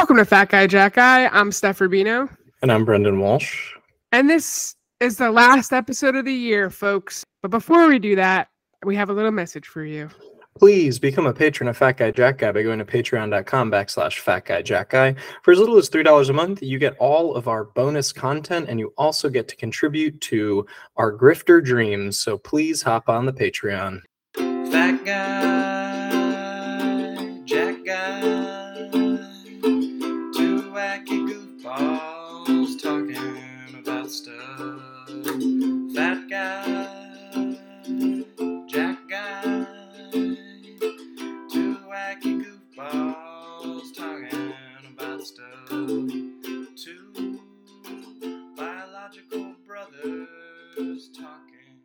Welcome to Fat Guy Jacked Guy. I'm Stef Rubino. And I'm Brendan Walsh. And this is the last episode of the year, folks. But before we do that, we have a little message for you. Please become a patron of Fat Guy Jacked Guy by going to patreon.com backslash Fat Guy Jacked Guy. For as little as $3 a month, you get all of our bonus content and you also get to contribute to our grifter dreams. So please hop on the Patreon. Fat guy, Fat guy, Jacked guy, two wacky goofballs talking about stuff. Two biological brothers talking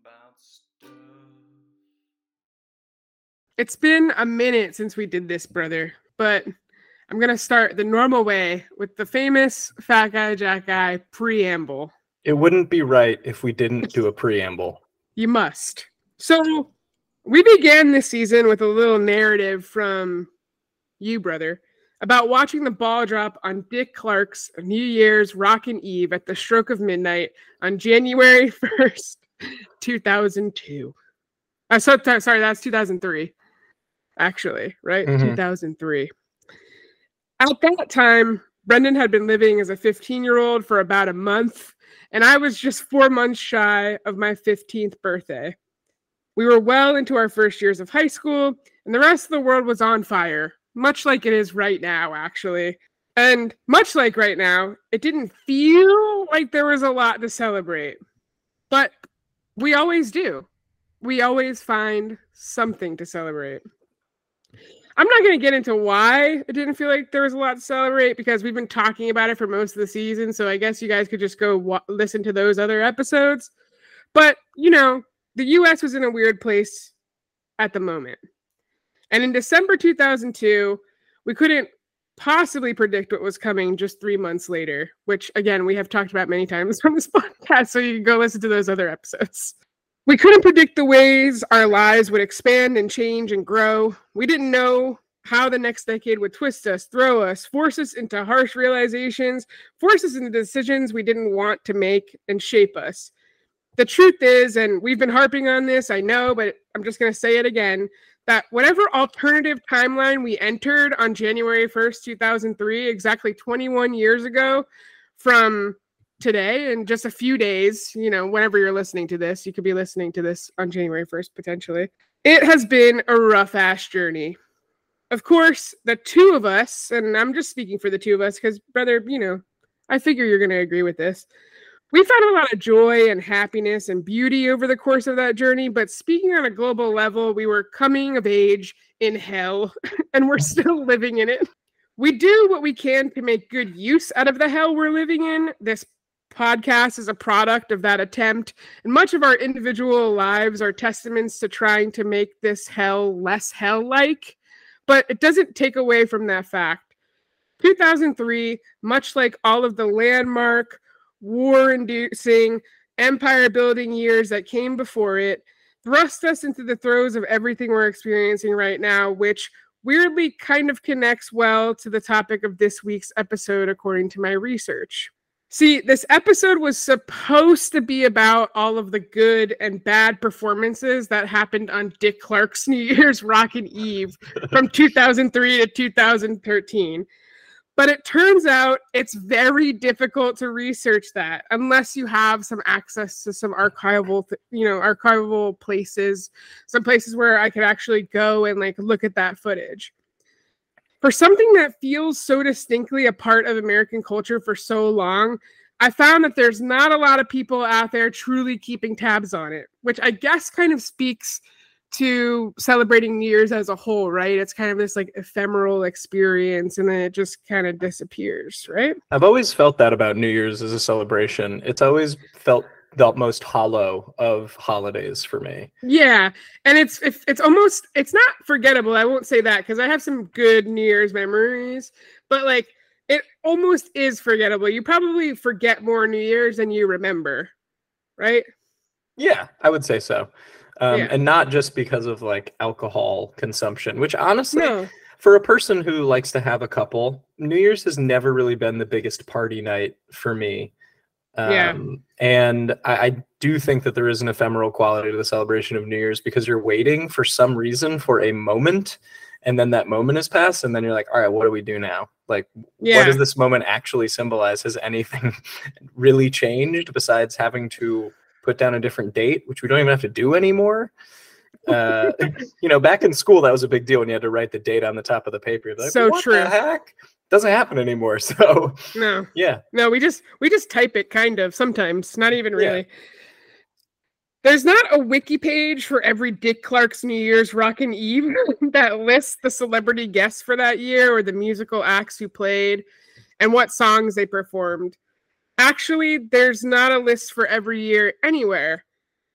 about stuff. It's been a minute since we did this, brother, but I'm going to start the normal way with the famous Fat Guy Jacked Guy preamble. It wouldn't be right if we didn't do a preamble. You must. So, we began this season with a little narrative from you, brother, about watching the ball drop on Dick Clark's New Year's Rockin' Eve at the stroke of midnight on January 1st, 2002. Uh, so, sorry, that's 2003, actually, right? Mhm. 2003. At that time, Brendan had been living as a 15 year old for about a month, and I was just four months shy of my 15th birthday. We were well into our first years of high school, and the rest of the world was on fire, much like it is right now, actually. And much like right now, it didn't feel like there was a lot to celebrate. But we always do. We always find something to celebrate. I'm not going to get into why it didn't feel like there was a lot to celebrate because we've been talking about it for most of the season. So I guess you guys could just go listen to those other episodes. But, you know, the US was in a weird place at the moment. And in December 2002, we couldn't possibly predict what was coming just three months later, which again, we have talked about many times on this podcast. So you can go listen to those other episodes. We couldn't predict the ways our lives would expand and change and grow. We didn't know how the next decade would twist us, throw us, force us into harsh realizations, force us into decisions we didn't want to make, and shape us. The truth is, and we've been harping on this, I know, but I'm just going to say it again that whatever alternative timeline we entered on January 1st, 2003, exactly 21 years ago from today, in just a few days, you know, whenever you're listening to this, you could be listening to this on January 1st potentially. It has been a rough ass journey. Of course, the two of us, and I'm just speaking for the two of us because, brother, you know, I figure you're going to agree with this. We found a lot of joy and happiness and beauty over the course of that journey, but speaking on a global level, we were coming of age in hell and we're still living in it. We do what we can to make good use out of the hell we're living in. This podcast is a product of that attempt, and much of our individual lives are testaments to trying to make this hell less hell like, but it doesn't take away from that fact. 2003, much like all of the landmark, war inducing, empire building years that came before it, thrust us into the throes of everything we're experiencing right now, which weirdly kind of connects well to the topic of this week's episode, according to my research. See, this episode was supposed to be about all of the good and bad performances that happened on Dick Clark's New Year's Rockin' Eve from 2003 to 2013. But it turns out it's very difficult to research that unless you have some access to some archival, you know, archival places, some places where I could actually go and like look at that footage. For something that feels so distinctly a part of American culture for so long, I found that there's not a lot of people out there truly keeping tabs on it, which I guess kind of speaks to celebrating New Year's as a whole, right? It's kind of this like ephemeral experience and then it just kind of disappears, right? I've always felt that about New Year's as a celebration. It's always felt the most hollow of holidays for me. Yeah, and it's if it's almost it's not forgettable. I won't say that because I have some good New Year's memories, but like it almost is forgettable. You probably forget more New Year's than you remember, right? Yeah, I would say so. Um, Yeah. And not just because of like alcohol consumption, which honestly, No, for a person who likes to have a couple, New Year's has never really been the biggest party night for me. Yeah. Um, And I, I do think that there is an ephemeral quality to the celebration of New Year's because you're waiting for some reason for a moment, and then that moment has passed, and then you're like, all right, what do we do now? Like, what does this moment actually symbolize? Has anything really changed besides having to put down a different date, which we don't even have to do anymore? Uh, you know, back in school, that was a big deal when you had to write the date on the top of the paper. Like, So true. Doesn't happen anymore. So No. yeah, No, we just we just type it kind of sometimes, not even really. Yeah. really. There's not a wiki page for every Dick Clark's New Year's Rockin' Eve that lists the celebrity guests for that year or the musical acts who played and what songs they performed. Actually, there's not a list for every year anywhere.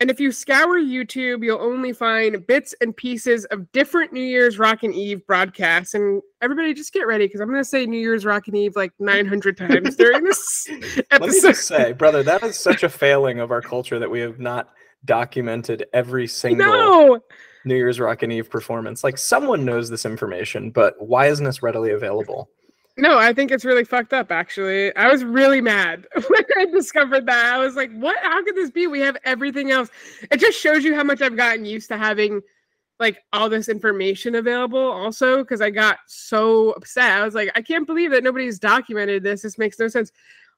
And if you scour YouTube, you'll only find bits and pieces of different New Year's Rockin' Eve broadcasts. And everybody just get ready because I'm going to say New Year's Rockin' Eve like 900 times during this let me episode. just say, brother, that is such a failing of our culture that we have not documented every single No, New Year's Rockin' Eve performance. Like someone knows this information, but why isn't this readily available? No, I think it's really fucked up. Actually, I was really mad when I discovered that. I was like, "What? How could this be? We have everything else." It just shows you how much I've gotten used to having like all this information available. Also, because I got so upset, I was like, "I can't believe that nobody's documented this. This makes no sense."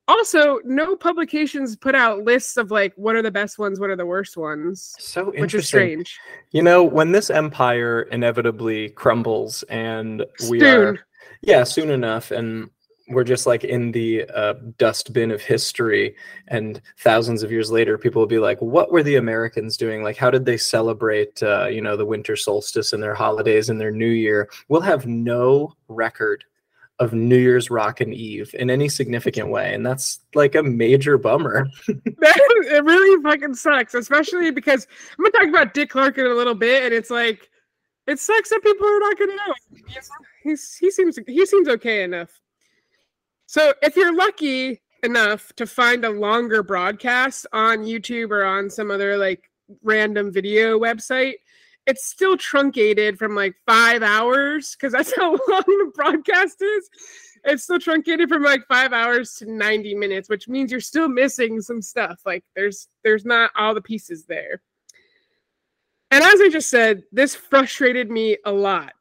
Also, no publications put out lists of like what are the best ones, what are the worst ones, So interesting. which is strange. You know, when this empire inevitably crumbles and we Soon. are yeah, soon enough and we're just like in the uh, dustbin of history and thousands of years later people will be like what were the americans doing? Like how did they celebrate uh, you know the winter solstice and their holidays and their new year? We'll have no record of new year's rockin' eve in any significant way and that's like a major bummer. It really fucking sucks, especially because I'm gonna talk about Dick Clark in a little bit, and it's like it sucks that people are not gonna know. He's, he seems he seems okay enough. So if you're lucky enough to find a longer broadcast on YouTube or on some other like random video website, it's still truncated from like five hours because that's how long the broadcast is. It's still truncated from like five hours to 90 minutes, which means you're still missing some stuff. Like there's there's not all the pieces there. And as I just said, this frustrated me a lot.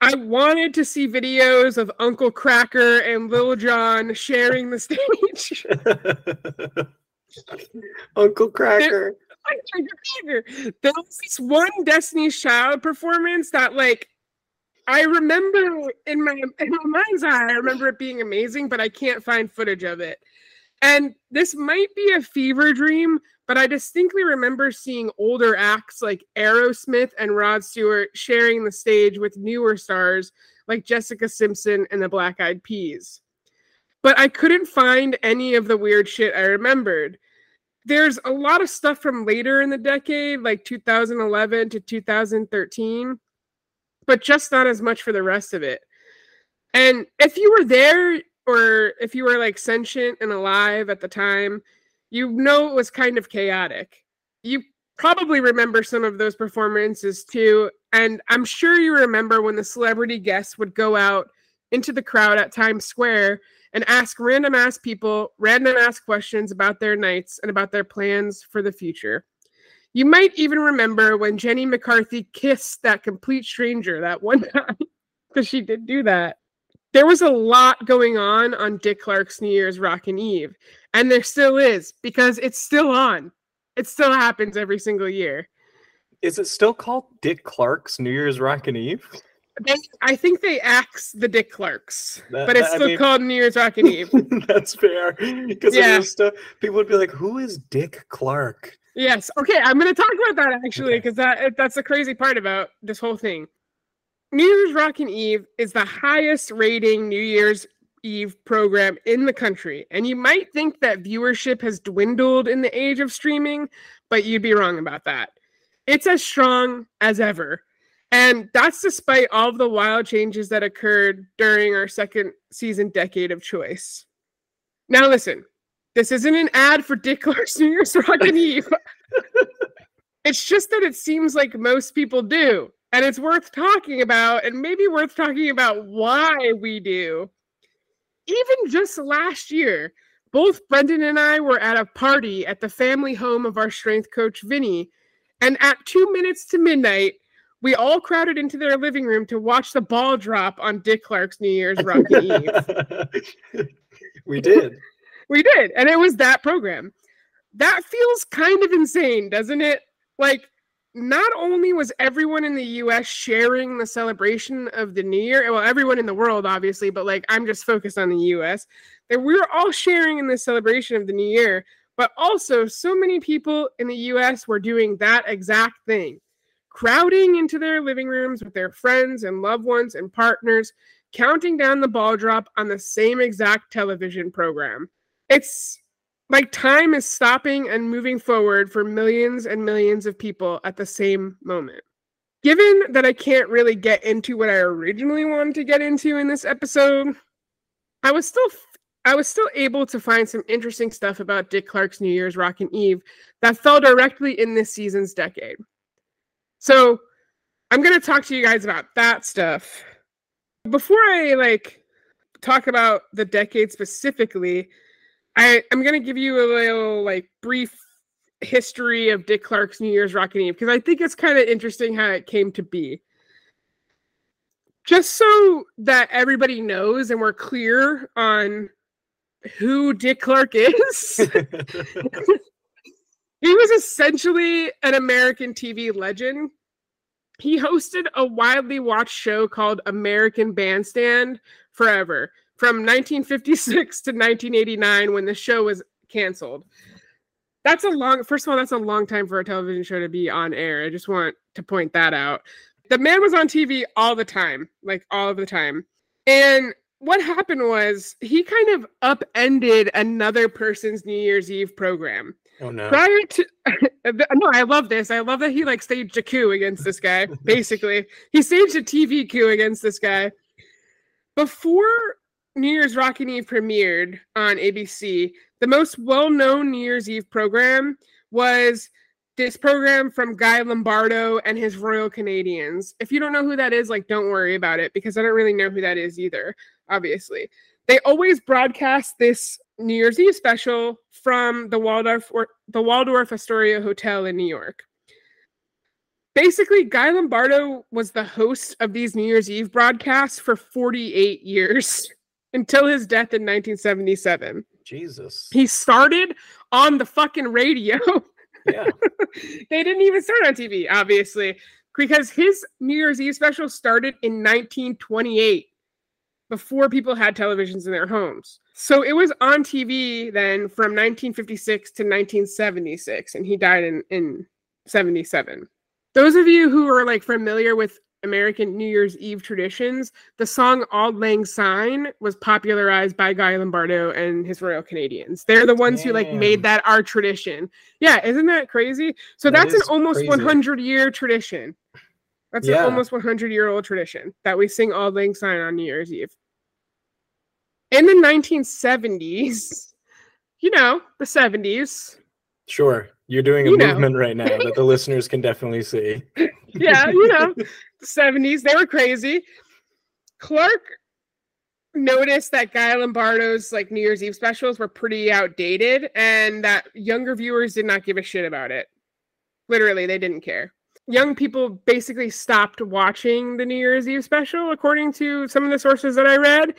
I wanted to see videos of Uncle Kracker and Lil Jon sharing the stage. uncle kracker There was this one Destiny's Child performance that, like, I remember in my in my mind's eye, I remember it being amazing, but I can't find footage of it. And this might be a fever dream, but I distinctly remember seeing older acts like Aerosmith and Rod Stewart sharing the stage with newer stars like Jessica Simpson and the Black Eyed Peas. But I couldn't find any of the weird shit I remembered there's a lot of stuff from later in the decade, like 2011 to 2013, but just not as much for the rest of it. And if you were there, or if you were like sentient and alive at the time, you know it was kind of chaotic. You probably remember some of those performances too. And I'm sure you remember when the celebrity guests would go out into the crowd at Times Square and ask random ass people random ass questions about their nights and about their plans for the future. You might even remember when Jenny McCarthy kissed that complete stranger that one time, because she did do that. There was a lot going on on Dick Clark's New Year's Rockin' Eve, and there still is because it's still on. It still happens every single year. is it still called dick clark's new year's rockin' eve They, I think they axe the Dick Clarks, That- but it's that- I still mean- called New Year's Rockin' Eve. That's fair. Because Yeah. people would be like, "Who is Dick Clark?" Yes. Okay, I'm going to talk about that actually Okay. because that that's the crazy part about this whole thing. New Year's Rockin' Eve is the highest rating New Year's Eve program in the country, and you might think that viewership has dwindled in the age of streaming, but you'd be wrong about that. It's as strong as ever. And that's despite all of the wild changes that occurred during our second season decade of choice. Now, listen, this isn't an ad for Dick Clark's New Year's Rockin' Eve. it's just that it seems like most people do. And it's worth talking about, and maybe worth talking about why we do. Even just last year, both Brendan and I were at a party at the family home of our strength coach, Vinny. And at two minutes to midnight, we all crowded into their living room to watch the ball drop on Dick Clark's New Year's Rockin' Eve. we did. We did. And it was that program. That feels kind of insane, doesn't it? Like, not only was everyone in the US sharing the celebration of the New Year, well, everyone in the world, obviously, but like I'm just focused on the US, that we were all sharing in the celebration of the New Year, but also so many people in the US were doing that exact thing, crowding into their living rooms with their friends and loved ones and partners, counting down the ball drop on the same exact television program. It's like time is stopping and moving forward for millions and millions of people at the same moment. Given that I can't really get into what I originally wanted to get into in this episode, I was still I was still able to find some interesting stuff about Dick Clark's New Year's Rockin' Eve that fell directly in this season's decade. So, I'm going to talk to you guys about that stuff. Before I like talk about the decade specifically, I, I'm gonna give you a little like brief history of Dick Clark's New Year's Rockin' Eve because I think it's kind of interesting how it came to be. Just so that everybody knows and we're clear on who Dick Clark is. he was essentially an American TV legend. He hosted a widely watched show called American Bandstand forever from 1956 to 1989 when the show was canceled. That's a long, first of all, that's a long time for a television show to be on air. I just want to point that out. The man was on TV all the time, like all of the time. And what happened was he kind of upended another person's New Year's Eve program. Oh no. Prior to no, I love this. I love that he like staged a coup against this guy. Basically, he staged a TV coup against this guy. Before New Year's Rockin' Eve premiered on ABC, the most well-known New Year's Eve program was this program from Guy Lombardo and his Royal Canadians. If you don't know who that is, like don't worry about it because I don't really know who that is either, obviously. They always broadcast this New Year's Eve special from the Waldorf or the Waldorf Astoria Hotel in New York. Basically, Guy Lombardo was the host of these New Year's Eve broadcasts for 48 years until his death in 1977. Jesus. He started on the fucking radio. Yeah. they didn't even start on TV, obviously, because his New Year's Eve special started in 1928 before people had televisions in their homes. So it was on TV then from 1956 to 1976, and he died in, in 77. Those of you who are like familiar with American New Year's Eve traditions, the song Auld Lang Syne was popularized by Guy Lombardo and his Royal Canadians. They're the ones who like made that our tradition. Yeah, isn't that crazy? So That that's an almost crazy. 100 year tradition. That's Yeah. an almost 100 year old tradition that we sing Auld Lang Syne on New Year's Eve. In the 1970s, you know, the 70s, Sure. You're doing a You know. movement right now that the listeners can definitely see. yeah, you know, the 70s, they were crazy. Clark noticed that Guy Lombardo's like New Year's Eve specials were pretty outdated and that younger viewers did not give a shit about it. Literally, they didn't care. Young people basically stopped watching the New Year's Eve special, according to some of the sources that I read.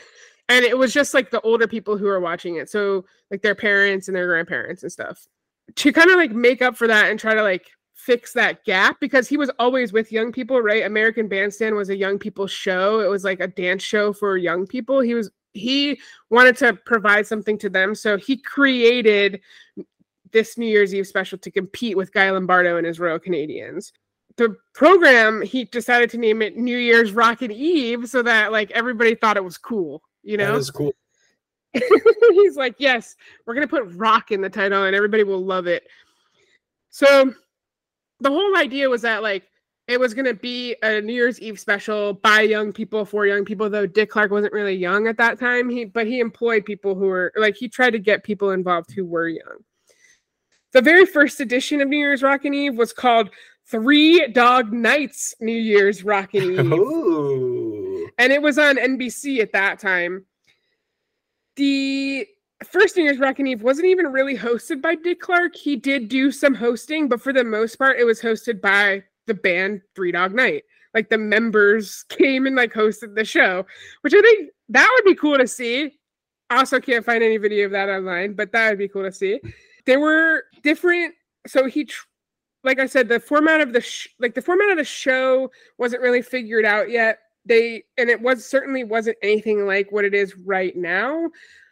And it was just like the older people who were watching it. So, like their parents and their grandparents and stuff. To kind of like make up for that and try to like fix that gap because he was always with young people, right? American Bandstand was a young people show. It was like a dance show for young people. He was he wanted to provide something to them, so he created this New Year's Eve special to compete with Guy Lombardo and his Royal Canadians. The program he decided to name it New Year's Rockin' Eve so that like everybody thought it was cool, you know? That is cool. He's like, yes, we're gonna put rock in the title and everybody will love it. So the whole idea was that like it was gonna be a New Year's Eve special by young people for young people, though Dick Clark wasn't really young at that time. He but he employed people who were like he tried to get people involved who were young. The very first edition of New Year's Rockin' Eve was called Three Dog Nights New Year's Rockin' Eve. Ooh. and it was on NBC at that time. The first New Year's Rockin' Eve wasn't even really hosted by Dick Clark. He did do some hosting, but for the most part, it was hosted by the band Three Dog Night. Like the members came and like hosted the show, which I think that would be cool to see. Also, can't find any video of that online, but that would be cool to see. There were different. So he, tr- like I said, the format of the sh- like the format of the show wasn't really figured out yet. They and it was certainly wasn't anything like what it is right now.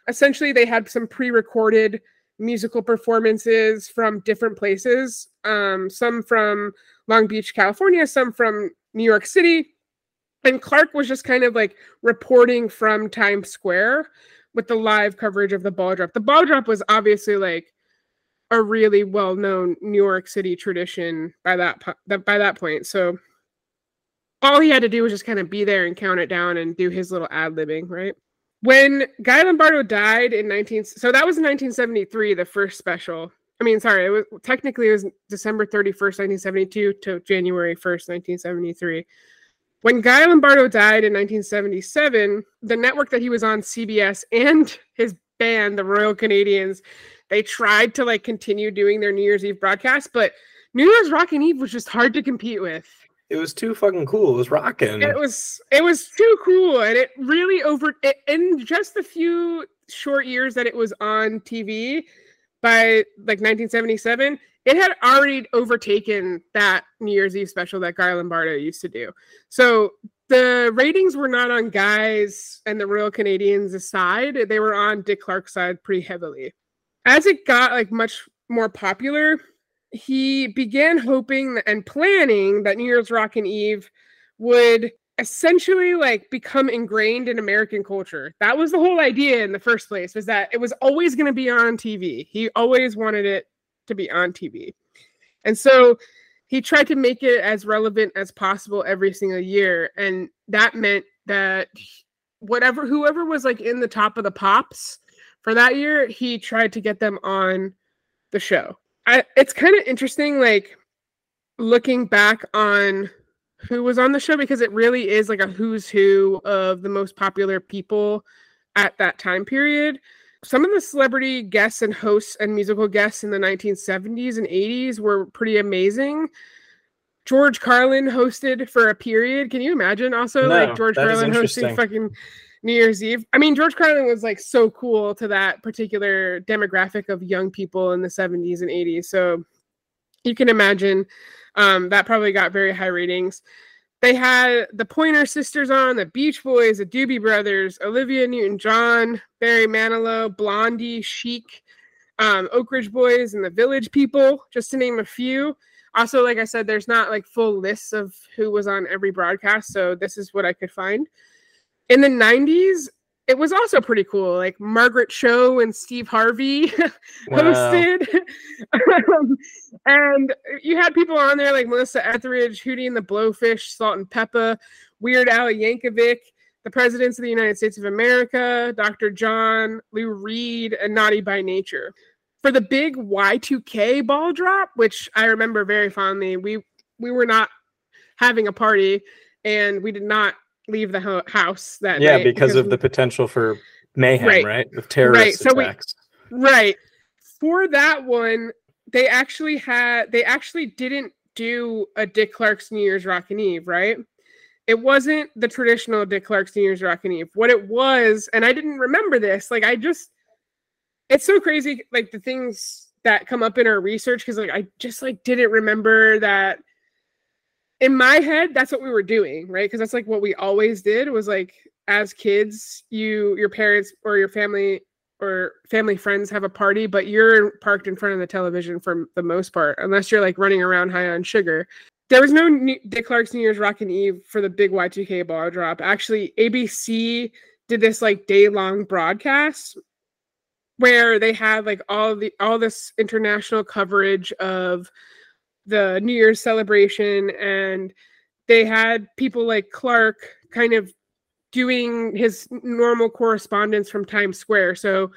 Essentially, they had some pre-recorded musical performances from different places. Um, some from Long Beach, California, some from New York City. And Clark was just kind of like reporting from Times Square with the live coverage of the ball drop. The ball drop was obviously like a really well-known New York City tradition by that po- that by that point. So all he had to do was just kind of be there and count it down and do his little ad libbing, right? When Guy Lombardo died in 19 so that was in 1973 the first special. I mean, sorry, it was technically it was December 31st, 1972 to January 1st, 1973. When Guy Lombardo died in 1977, the network that he was on, CBS, and his band, the Royal Canadians, they tried to like continue doing their New Year's Eve broadcast, but New Year's Rockin' Eve was just hard to compete with. It was too fucking cool. It was rocking. It was it was too cool, and it really over it, in just the few short years that it was on TV by like 1977, it had already overtaken that New Year's Eve special that Guy Lombardo used to do. So the ratings were not on Guy's and the Royal Canadians' side; they were on Dick Clark's side pretty heavily. As it got like much more popular, he began hoping and planning that New Year's Rockin' Eve would essentially like become ingrained in American culture. That was the whole idea in the first place was that it was always going to be on TV. He always wanted it to be on TV. And so he tried to make it as relevant as possible every single year and that meant that whatever whoever was like in the top of the pops for that year, he tried to get them on the show. I, it's kind of interesting, like looking back on who was on the show because it really is like a who's who of the most popular people at that time period. Some of the celebrity guests and hosts and musical guests in the 1970s and 80s were pretty amazing. George Carlin hosted for a period. Can you imagine also No, like George Carlin hosting fucking New Year's Eve? I mean, George Carlin was like so cool to that particular demographic of young people in the 70s and 80s. So you can imagine um, that probably got very high ratings. They had the Pointer Sisters on, the Beach Boys, the Doobie Brothers, Olivia Newton-John, Barry Manilow, Blondie, Chic, um, Oak Ridge Boys, and the Village People, just to name a few. Also, like I said, there's not like full lists of who was on every broadcast, so this is what I could find. In the 90s, it was also pretty cool. Like Margaret Cho and Steve Harvey hosted. Um, and you had people on there like Melissa Etheridge, Hootie and the Blowfish, Salt-N-Pepa, Weird Al Yankovic, the presidents of the United States of America, Dr. John, Lou Reed, and Naughty by Nature. For the big Y2K ball drop, which I remember very fondly, we we were not having a party and we did not leave the ho- house that yeah, night because of we- the potential for mayhem, Right. right? With terrorist so we- attacks. Right. For that one, they actually had they actually didn't do a Dick Clark's New Year's Rockin' Eve, right? It wasn't the traditional Dick Clark's New Year's Rockin' Eve. What it was, and I didn't remember this, like I just it's so crazy, like the things that come up in our research, because like I just like didn't remember that in my head, that's what we were doing, right? Because that's like what we always did was like as kids, you your parents or your family or family friends have a party, but you're parked in front of the television for the most part, unless you're like running around high on sugar. There was no New- Dick Clark's New Year's Rockin' Eve for the big Y2K ball drop. Actually, ABC did this like day long broadcast where they had like all the all this international coverage of the New Year's celebration, and they had people like Clark kind of doing his normal correspondence from Times Square. So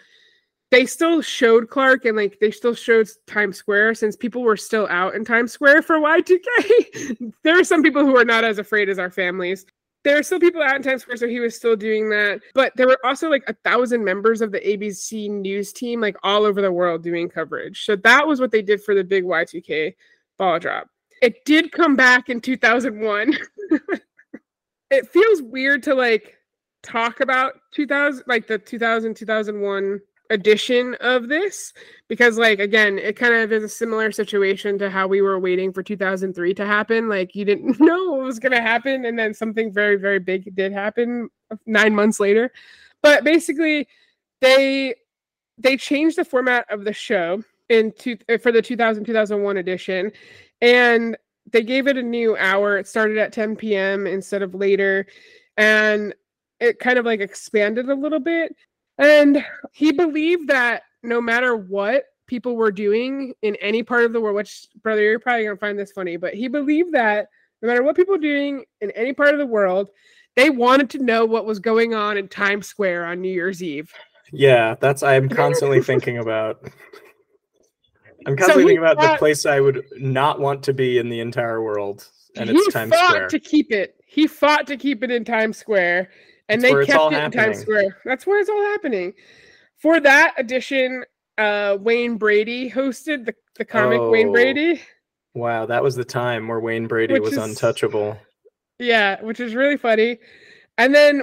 they still showed Clark and like they still showed Times Square since people were still out in Times Square for Y2K. there are some people who are not as afraid as our families. There are still people out in Times Square, so he was still doing that. But there were also like a thousand members of the ABC news team, like all over the world doing coverage. So that was what they did for the big Y2K ball drop. It did come back in 2001. it feels weird to like talk about 2000 like the 2000 2001 edition of this because like again it kind of is a similar situation to how we were waiting for 2003 to happen like you didn't know what was going to happen and then something very very big did happen 9 months later but basically they they changed the format of the show in two, eh, for the 2000 2001 edition and they gave it a new hour it started at 10 p.m instead of later and it kind of like expanded a little bit and he believed that no matter what people were doing in any part of the world, which, brother, you're probably going to find this funny, but he believed that no matter what people were doing in any part of the world, they wanted to know what was going on in Times Square on New Year's Eve. Yeah, that's I'm constantly thinking about. I'm So constantly thinking about the place I would not want to be in the entire world, and it's Times fought Square. to keep it. He fought to keep it in Times Square, and That's they kept it in Times. Square. That's where it's all happening. For that edition, uh, Wayne Brady hosted the, the comic Wayne Oh. Brady. Wow, that was the time where Wayne Brady Which was is- untouchable. Yeah, which is really funny. And then,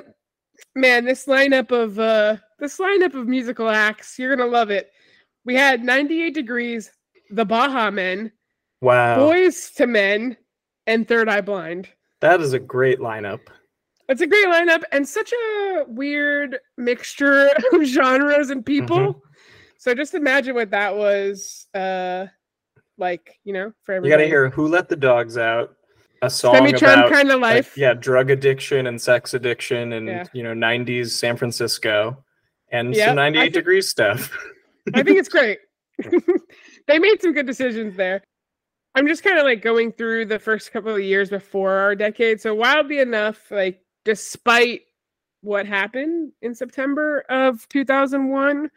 man, this lineup of uh this lineup of musical acts, you're gonna love it. We had 98 Degrees, The Baha Men, Wow, Boyz II Men, and Third Eye Blind. that is a great lineup. It's a great lineup and such a weird mixture of genres and people. Mm-hmm. So just imagine what that was uh like, you know, for You everybody. got to hear "Who Let the Dogs Out," a song Semi-charmed about kind of like, life. yeah, drug addiction and sex addiction, and Yeah. you know, '90s San Francisco, and Yep, some 98 think- degrees stuff. I think it's great. they made some good decisions there. I'm just kind of like going through the first couple of years before our decade. So wildly enough, like despite what happened in September of 2001,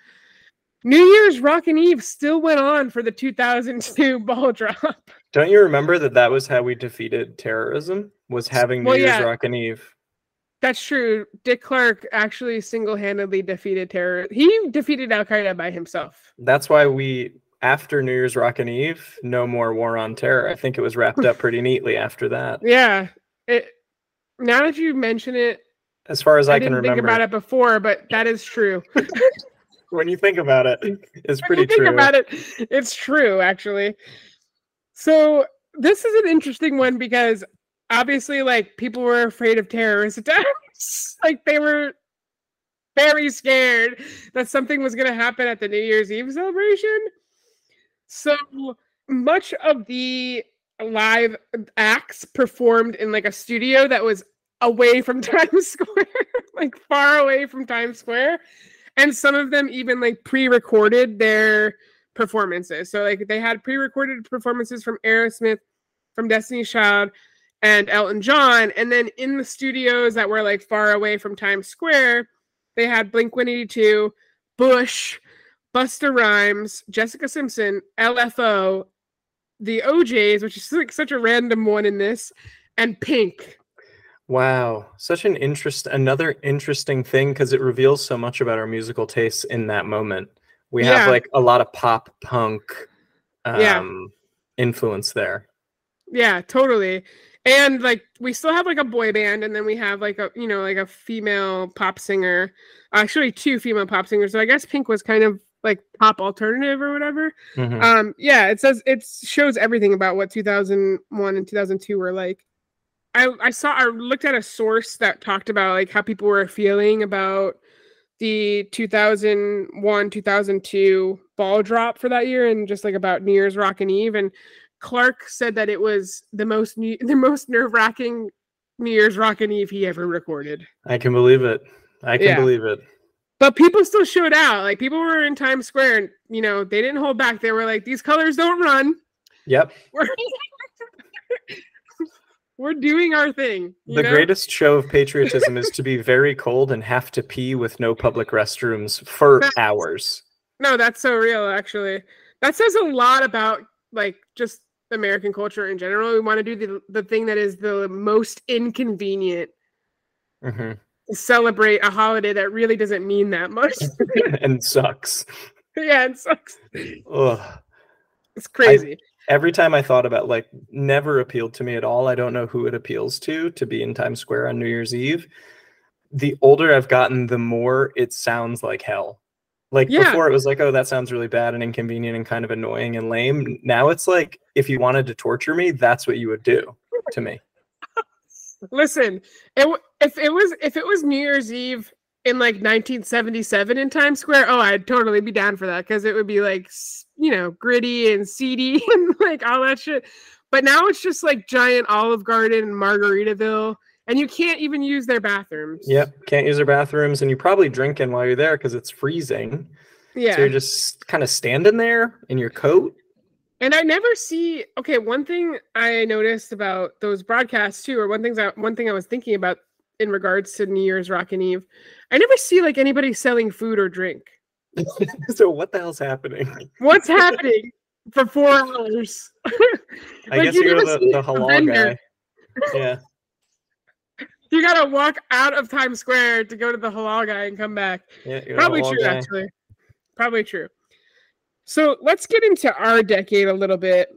New Year's Rockin' Eve still went on for the 2002 ball drop. Don't you remember that that was how we defeated terrorism? Was having New Well, Year's yeah. Rockin' Eve. That's true. Dick Clark actually single-handedly defeated terror. He defeated Al Qaeda by himself. That's why we, after New Year's Rockin' Eve, no more war on terror. I think it was wrapped up pretty neatly after that. Yeah. It now that you mention it, As far as I, I, can didn't think remember, about it before, but that is true. when you think about it, it's when pretty you think true. about it, it's true actually. So this is an interesting one because obviously, like people were afraid of terrorist attacks. like they were very scared that something was going to happen at the New Year's Eve celebration. So much of the live acts performed in like a studio that was away from Times Square, like far away from Times Square. And some of them even like pre-recorded their performances. So like they had pre-recorded performances from Aerosmith, from Destiny's Child, and Elton John. And then in the studios that were like far away from Times Square, they had Blink 182, Bush, Busta Rhymes, Jessica Simpson, LFO, the O'Jays, which is like such a random one in this, and Pink. Wow, such an interest another interesting thing because it reveals so much about our musical tastes in that moment. We Yeah. have like a lot of pop punk um Yeah. influence there. Yeah, totally. And like we still have like a boy band, and then we have like a you know like a female pop singer, actually two female pop singers. So I guess Pink was kind of like pop alternative or whatever. Mhm. Um, yeah, it says it shows everything about what 2001 and 2002 were like. I I saw I looked at a source that talked about like how people were feeling about the 2001 2002 ball drop for that year and just like about New Year's Rockin' Eve and Clark said that it was the most new, the most nerve-wracking New Year's Rockin' Eve he ever recorded. I can believe it. I can Yeah. believe it. But people still showed out. Like people were in Times Square and you know, they didn't hold back. They were like these colors don't run. Yep. We're We're doing our thing. The know? greatest show of patriotism is to be very cold and have to pee with no public restrooms for Facts. hours. No, that's so real actually. That says a lot about like just American culture in general. We want to do the the thing that is the most inconvenient Mhm. to celebrate a holiday that really doesn't mean that much. and sucks. yeah, it sucks. Ugh. It's crazy. Every time I thought about like never appealed to me at all. I don't know who it appeals to to be in Times Square on New Year's Eve. The older I've gotten, the more it sounds like hell. Like Yeah. before it was like, oh, that sounds really bad and inconvenient and kind of annoying and lame. Now it's like if you wanted to torture me, that's what you would do to me. Listen, it, if it was if it was New Year's Eve in like 1977 in Times Square, oh, I'd totally be down for that because it would be like you know gritty and seedy and like all that shit. But now it's just like giant Olive Garden and Margaritaville, and you can't even use their bathrooms. Yep. Can't use their bathrooms and you're probably drinking while you're there because it's freezing. Yeah. So you're just kind of standing there in your coat. And I never see. Okay, one thing I noticed about those broadcasts too, or one things I, one thing I was thinking about in regards to New Year's Rockin' Eve, I never see like anybody selling food or drink. so what the hell's happening? What's happening for four hours? I guess you you're the, the halal guy. Yeah. You gotta walk out of Times Square to go to the halal guy and come back. yeah Probably true, guy. actually. Probably true. So let's get into our decade a little bit.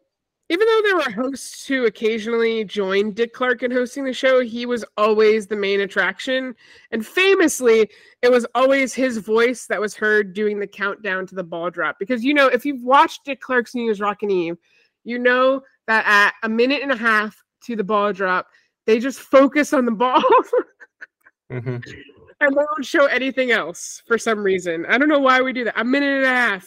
Even though there were hosts who occasionally joined Dick Clark in hosting the show, he was always the main attraction. And famously, it was always his voice that was heard doing the countdown to the ball drop. Because, you know, if you've watched Dick Clark's New Year's Rockin' Eve, you know that at a minute and a half to the ball drop, they just focus on the ball. Mhm. and they don't show anything else for some reason. I don't know why we do that. A minute and a half.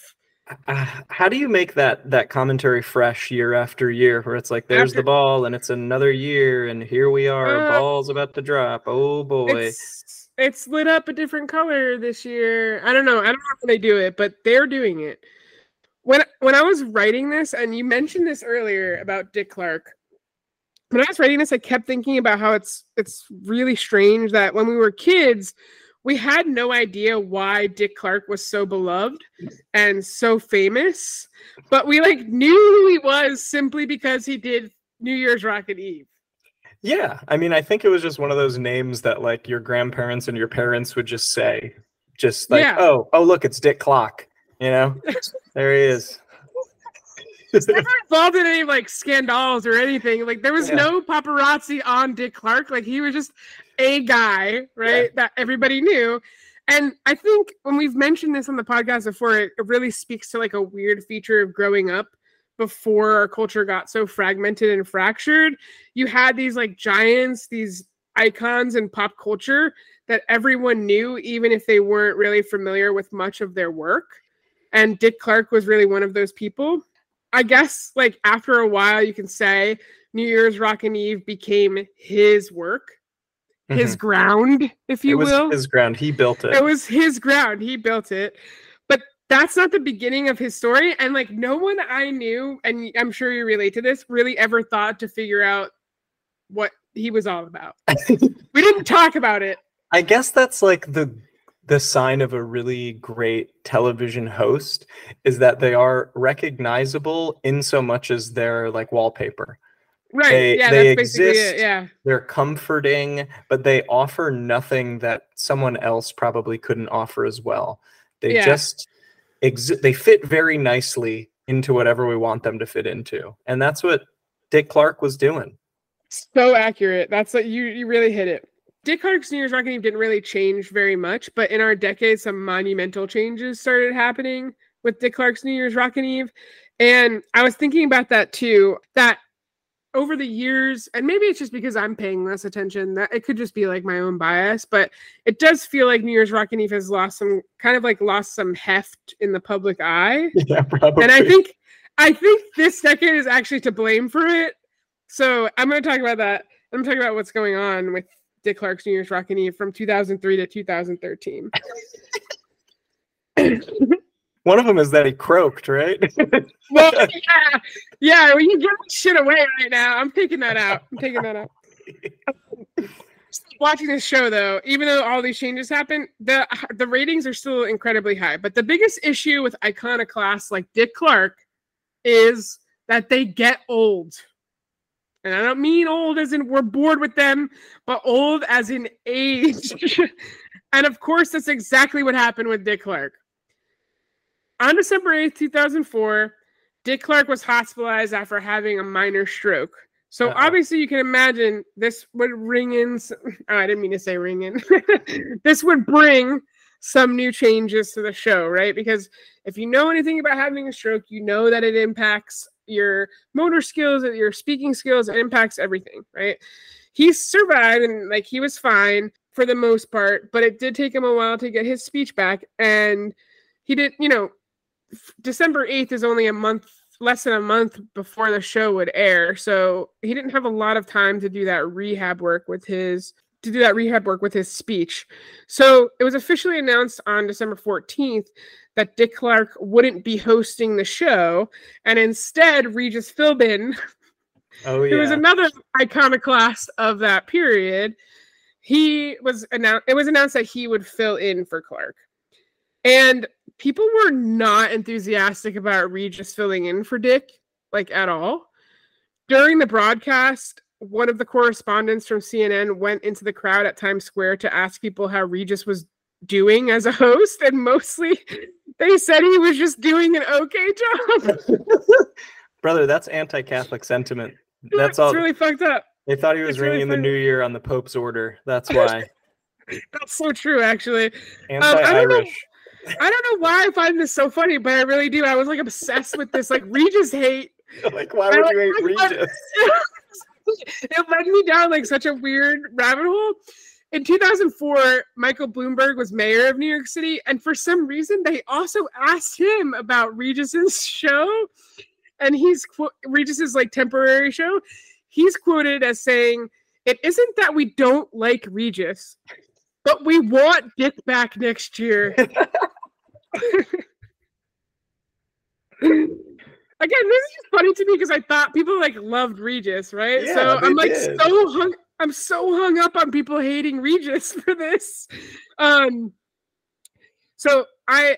Uh, how do you make that that commentary fresh year after year where it's like there's After- the ball and it's another year and here we are Uh, ball's about to drop oh boy It's it's lit up a different color this year. I don't know. I don't know how they do it, but they're doing it. When when I was writing this, and you mentioned this earlier about Dick Clark. When I was writing this, I kept thinking about how it's it's really strange that when we were kids, we had no idea why Dick Clark was so beloved and so famous, but we like knew who he was simply because he did New Year's Rockin' Eve. yeah i mean i think it was just one of those names that like your grandparents and your parents would just say just like Yeah. oh oh look it's dick Clark. you know there he is never involved in any like scandals or anything. Like there was Yeah. no paparazzi on Dick Clark. Like he was just a guy, right? That everybody knew. And I think when we've mentioned this on the podcast before, it, it really speaks to like a weird feature of growing up before our culture got so fragmented and fractured. You had these like giants, these icons in pop culture that everyone knew, even if they weren't really familiar with much of their work. And Dick Clark was really one of those people. I guess like after a while, you can say New Year's Rockin' Eve became his work, his ground, if Mm-hmm. it you was will. his ground he built it It was his ground. He built it. But that's not the beginning of his story. And like no one I knew, and I'm sure you relate to this, really ever thought to figure out what he was all about. we didn't talk about it. I guess that's like the the sign of a really great television host is that they are recognizable in so much as they're like wallpaper. Right. They- yeah, they that's basically exist. it. Yeah. They're comforting, but they offer nothing that someone else probably couldn't offer as well. They Yeah. just exist. they fit very nicely into whatever we want them to fit into. And that's what Dick Clark was doing. So accurate. That's what you you really hit it. Dick Clark's New Year's Rockin' Eve didn't really change very much, but in our decade, some monumental changes started happening with Dick Clark's New Year's Rockin' Eve. And I was thinking about that too, that over the years, and maybe it's just because I'm paying less attention, that it could just be like my own bias, but it does feel like New Year's Rockin' Eve has lost some kind of like lost some heft in the public eye Yeah, probably. and I think I think this decade is actually to blame for it. So I'm going to talk about that. I'm talking about what's going on with Dick Clark's New Year's Rockin' Eve from 2003 to 2013. one of them is that he croaked, right? well, yeah, yeah. Well, you give shit away right now. I'm taking that out. I'm taking that out. watching this show though, even though all these changes happen, the the ratings are still incredibly high. But the biggest issue with iconoclasts like Dick Clark is that they get old. And I don't mean old as in we're bored with them, but old as in age. and of course, that's exactly what happened with Dick Clark. On December 8th, 2004, Dick Clark was hospitalized after having a minor stroke. So Uh-oh. obviously, you can imagine this would ring in. oh, I didn't mean to say ring in. this would bring some new changes to the show, right? Because if you know anything about having a stroke, you know that it impacts your motor skills, and your speaking skills, it impacts everything, right? He survived and like he was fine for the most part, but it did take him a while to get his speech back. And he did, you know, December 8th is only a month, less than a month before the show would air. So he didn't have a lot of time to do that rehab work with his to do that rehab work with his speech. So it was officially announced on December 14th that Dick Clark wouldn't be hosting the show, and instead Regis Philbin, Oh who was another iconoclast of that period, he was announced. It was announced that he would fill in for Clark, and people were not enthusiastic about Regis filling in for Dick, like at all. During the broadcast, one of the correspondents from CNN went into the crowd at Times Square to ask people how Regis was doing as a host, and mostly they said he was just doing an okay job. Brother, that's anti-Catholic sentiment. That's all. really fucked up. They thought he was it's really ringing the new year on the Pope's order. That's why. That's so true, actually. Um, Anti-Irish. I don't know why I find this so funny, but I really do. I was like obsessed with this like Regis hate. like, why I would like- you hate like- Regis? it led me down like such a weird rabbit hole. In 2004, Michael Bloomberg was mayor of New York City, and for some reason, they also asked him about Regis's show, and he's Regis's like temporary show. He's quoted as saying, "It isn't that we don't like Regis, but we want Dick back next year." Again, this is just funny to me because I thought people like loved Regis, right? Yeah, so I'm like did. so hung I'm so hung up on people hating Regis for this. Um so I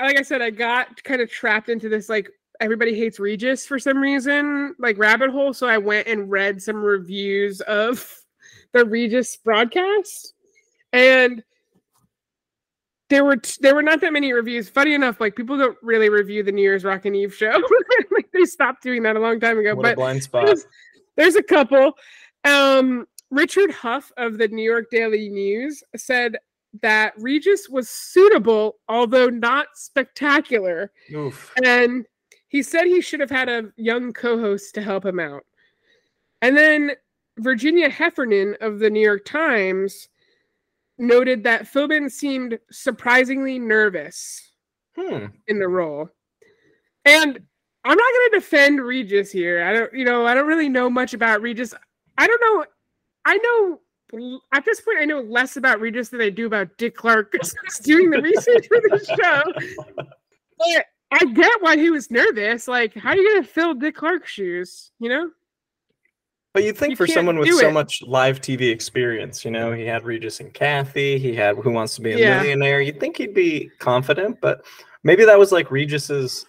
like I said, I got kind of trapped into this like everybody hates Regis for some reason, like rabbit hole. So I went and read some reviews of the Regis broadcast. And there were t- there were not that many reviews. Funny enough, like people don't really review the New Year's Rockin' Eve show. like they stopped doing that a long time ago. What a but blind spot. there's, there's a couple. Um, Richard Huff of the New York Daily News said that Regis was suitable, although not spectacular. Oof. And he said he should have had a young co host to help him out. And then Virginia Heffernan of the New York Times noted that Philbin seemed surprisingly nervous Hmm. in the role. And I'm not going to defend Regis here. I don't, you know, I don't really know much about Regis. I don't know. I know at this point, I know less about Regis than I do about Dick Clark 'cause I was doing the research for this show. But I get why he was nervous. Like, how are you going to fill Dick Clark's shoes? You know? But you'd think You for someone with so it. much live TV experience, you know, he had Regis and Kathie, he had Who Wants to Be a Yeah. Millionaire. You'd think he'd be confident, but maybe that was like Regis's,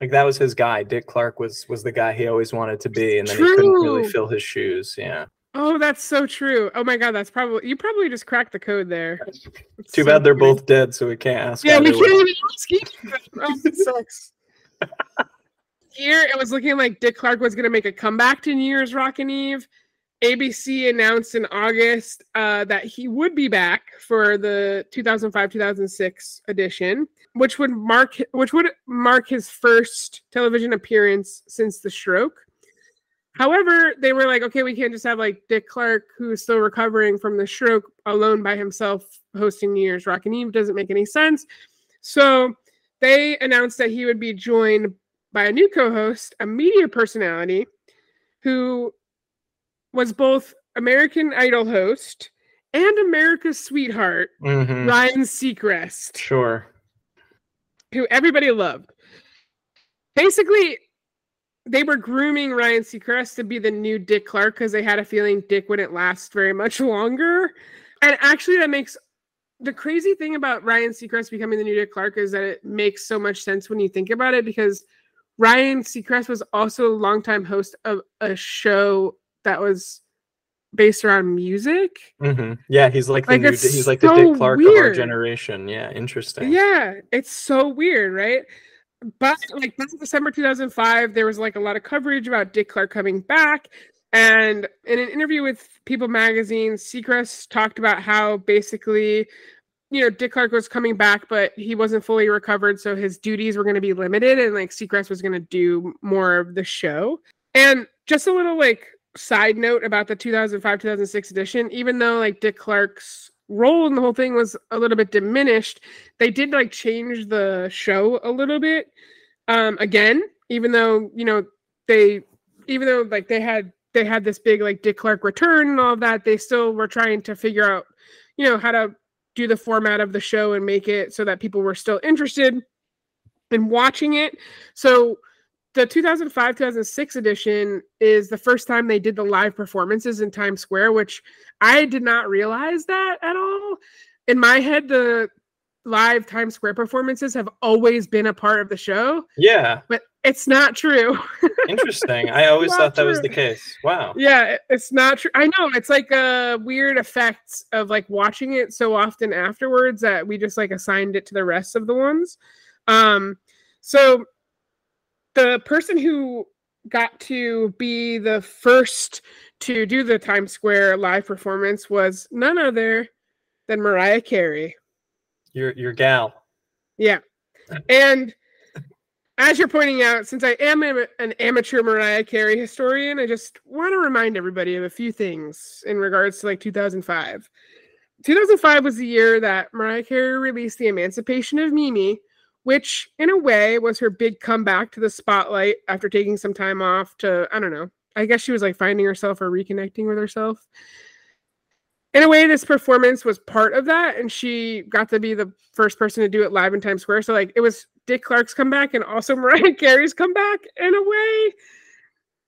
like that was his guy. Dick Clark was was the guy he always wanted to be, and then he couldn't really fill his shoes. Yeah. Oh, that's so true. Oh my God, that's probably, you probably just cracked the code there. That's Too so bad they're funny. both dead, so we can't ask. Yeah, we can't even ask. Oh, sucks. Here it was looking like Dick Clark was going to make a comeback to New Year's Rockin' Eve. ABC announced in August uh, that he would be back for the 2005-2006 edition, which would mark which would mark his first television appearance since the stroke. However, they were like, okay, we can't just have like Dick Clark, who's still recovering from the stroke, alone by himself hosting New Year's Rockin' Eve. Doesn't make any sense. So they announced that he would be joined by a new co-host, a media personality, who was both American Idol host and America's sweetheart, Mhm. Ryan Seacrest Sure. who everybody loved. Basically, they were grooming Ryan Seacrest to be the new Dick Clark because they had a feeling Dick wouldn't last very much longer. And actually, that makes the crazy thing about Ryan Seacrest becoming the new Dick Clark is that it makes so much sense when you think about it because Ryan Seacrest was also a longtime host of a show that was based around music. hmm Yeah, he's like the Like, new, he's like the Dick Clark of our generation. Yeah, interesting. Yeah, it's so weird, right? But like back in December 2005, there was like a lot of coverage about Dick Clark coming back. And in an interview with People magazine, Seacrest talked about how basically, you know, Dick Clark was coming back, but he wasn't fully recovered. So his duties were going to be limited. And like Seacrest was going to do more of the show. And just a little like side note about the 2005 2006 edition, even though like Dick Clark's role in the whole thing was a little bit diminished, they did like change the show a little bit um again even though you know they even though like they had they had this big like dick clark return and all of that they still were trying to figure out you know how to do the format of the show and make it so that people were still interested in watching it. So the 2005 2006 edition is the first time they did the live performances in times square which i did not realize that at all. In my head the live Times Square performances have always been a part of the show, Yeah, but it's not true. interesting. I always thought that was the case. Wow. yeah, it's not true. I know it's like a weird effect of like watching it so often afterwards that we just like assigned it to the rest of the ones. Um, so the person who got to be the first to do the Times Square live performance was none other than Mariah Carey. Your your gal. Yeah. And as you're pointing out, since I am an amateur Mariah Carey historian, I just want to remind everybody of a few things in regards to like 2005. 2005 was the year that Mariah Carey released The Emancipation of Mimi, which in a way was her big comeback to the spotlight after taking some time off to, I don't know, I guess she was like finding herself or reconnecting with herself. In a way, this performance was part of that, and she got to be the first person to do it live in Times Square. So, like, it was Dick Clark's comeback and also Mariah Carey's comeback in a way.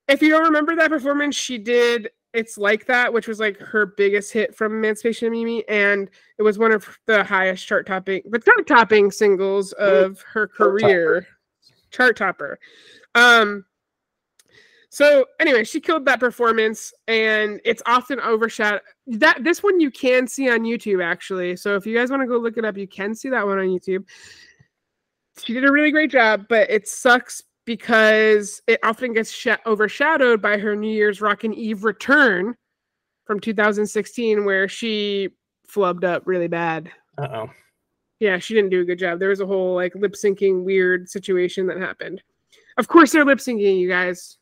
If you don't remember that performance, she did It's Like That, which was like her biggest hit from Emancipation of Mimi, and it was one of the highest chart topping, but chart topping singles of her career. Chart topper. Um, so anyway, she killed that performance, and it's often overshadowed. That this one you can see on YouTube actually. So if you guys want to go look it up, you can see that one on YouTube. She did a really great job, but it sucks because it often gets sh- overshadowed by her New Year's Rockin' Eve return from 2016, where she flubbed up really bad. Uh oh. Yeah, she didn't do a good job. There was a whole like lip syncing weird situation that happened. Of course, they're lip syncing, you guys.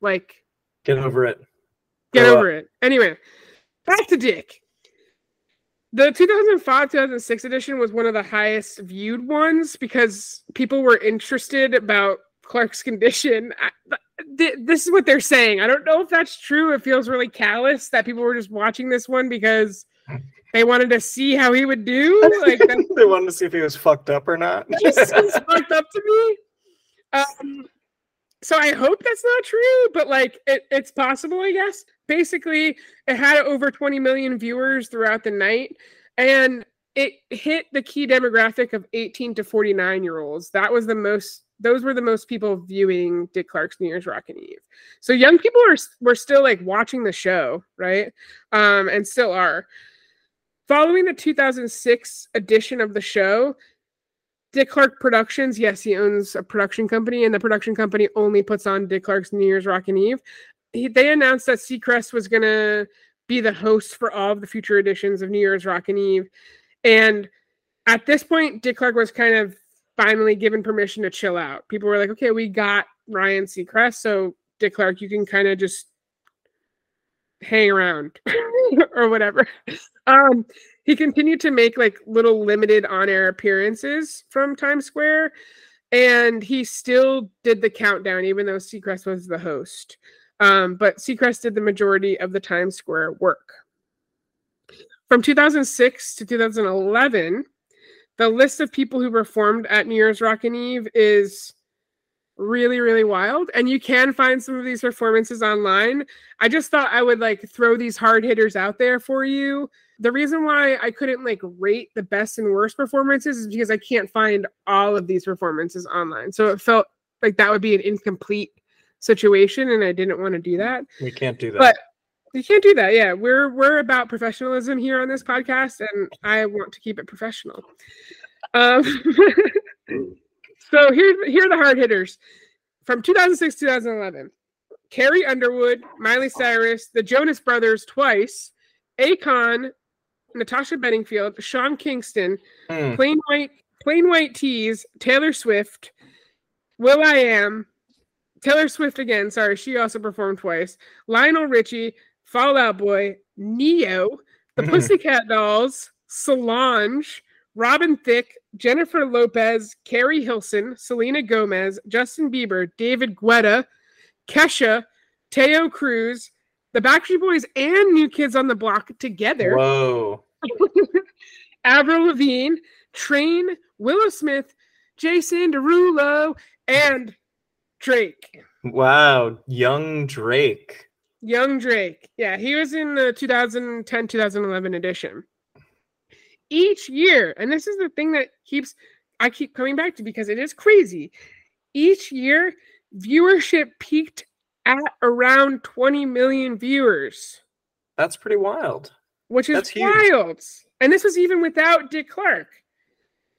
Like, Get over it. get up. over it. Anyway, back to Dick. The 2005 2006 edition was one of the highest viewed ones because people were interested about Clark's condition. I- th- This is what they're saying. I don't know if that's true. It feels really callous that people were just watching this one because they wanted to see how he would do. Like, they wanted to see if he was fucked up or not. just seems fucked up to me. Um, so I hope that's not true, but like it, it's possible, I guess. Basically, it had over 20 million viewers throughout the night, and it hit the key demographic of 18 to 49 year olds. That was the most. Those were the most people viewing Dick Clark's New Year's Rockin' Eve. So young people are were still like watching the show, right? Um, and still are. Following the 2006 edition of the show, Dick Clark Productions, yes, he owns a production company, and the production company only puts on Dick Clark's New Year's Rockin' Eve. He, they announced that Seacrest was going to be the host for all of the future editions of New Year's Rockin' Eve. And at this point, Dick Clark was kind of finally given permission to chill out. People were like, okay, we got Ryan Seacrest, so Dick Clark, you can kind of just hang around or whatever. Um, he continued to make like little limited on-air appearances from Times Square, and he still did the countdown, even though Seacrest was the host. Um, but Seacrest did the majority of the Times Square work. From 2006 to 2011, the list of people who performed at New Year's Rockin' Eve is really, really wild. And you can find some of these performances online. I just thought I would like throw these hard hitters out there for you. The reason why I couldn't like rate the best and worst performances is because I can't find all of these performances online. So it felt like that would be an incomplete situation and I didn't want to do that. We can't do that. But you can't do that. Yeah, we're we're about professionalism here on this podcast, and I want to keep it professional. Um, so here here are the hard hitters from 2006 2011. Carrie Underwood, Miley Cyrus, the Jonas Brothers twice, Akon, Natasha Bedingfield, Sean Kingston, Hmm. Plain White Plain White T's, Taylor Swift, will.i.am, Taylor Swift again. Sorry, she also performed twice. Lionel Richie, Fall Out Boy, Ne-Yo, The. Pussycat Dolls, Solange, Robin Thicke, Jennifer Lopez, Keri Hilson, Selena Gomez, Justin Bieber, David Guetta, Kesha, Taio Cruz, the Backstreet Boys, and New Kids on the Block together. Whoa. Avril Lavigne, Train, Willow Smith, Jason Derulo, and Drake. Wow. Young Drake. Young Drake. Yeah, he was in the 2010 2011 edition. Each year, and this is the thing that keeps I keep coming back to because it is crazy. Each year, viewership peaked at around 20 million viewers, That's pretty wild. which is That's huge. wild. And this was even without Dick Clark.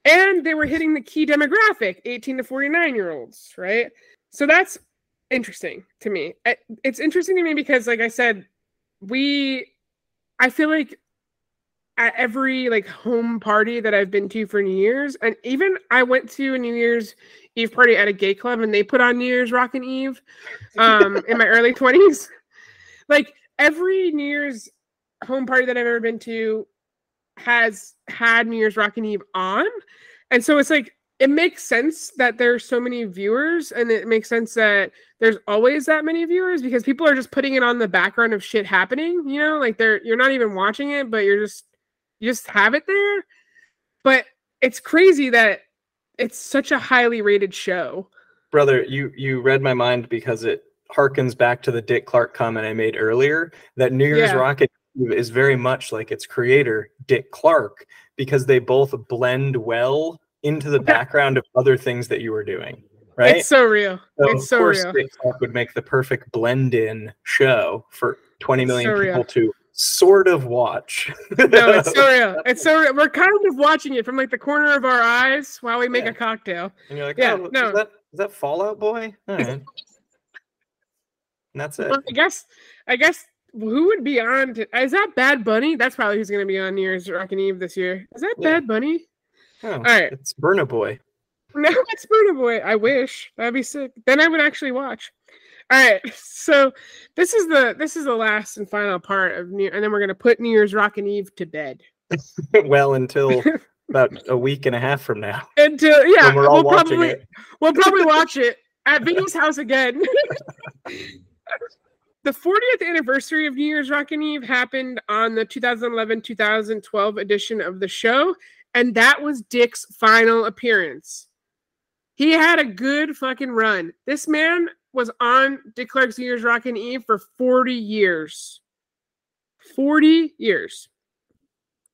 And they were hitting the key demographic, 18 to 49 year olds, right? So that's interesting to me. It's interesting to me because, like I said, we, I feel like at every like home party that I've been to for New Year's, and even I went to a New Year's Eve party at a gay club and they put on New Year's Rockin' Eve um, in my early 20s. Like every New Year's home party that I've ever been to has had New Year's Rockin' Eve on. And so it's like it makes sense that there's so many viewers and it makes sense that there's always that many viewers because people are just putting it on the background of shit happening, you know, like they're you're not even watching it, but you're just you just have it there. But it's crazy that it's such a highly rated show. Brother, you you read my mind because it harkens back to the Dick Clark comment I made earlier that New Year's Yeah. Rocket is very much like its creator, Dick Clark, because they both blend well into the background of other things that you were doing. Right? It's so real. So it's of so course, real. Clark would make the perfect blend-in show for 20 It's million so people to sort of watch. No, it's so real. It's so real. We're kind of watching it from like the corner of our eyes while we make Yeah. a cocktail. and you're like, Yeah, oh, no. is that is that Fall Out Boy? All right. and that's it. Well, I guess I guess who would be on to, is that Bad Bunny? That's probably who's gonna be on New Year's Rockin' Eve this year. Is that Yeah. Bad Bunny? Oh, right. It's Burna Boy. No, it's Burna Boy. I wish. That'd be sick. Then I would actually watch. All right. So this is the this is the last and final part of New and then we're gonna put New Year's Rockin' Eve to bed. well, until about a week and a half from now. Until yeah, we're all we'll watching probably it. we'll probably watch it at Vinny's house again. the 40th anniversary of New Year's Rockin' Eve happened on the 2011-2012 edition of the show, and that was Dick's final appearance. He had a good fucking run. This man was on Dick Clark's New Year's Rockin' Eve for 40 years. 40 years.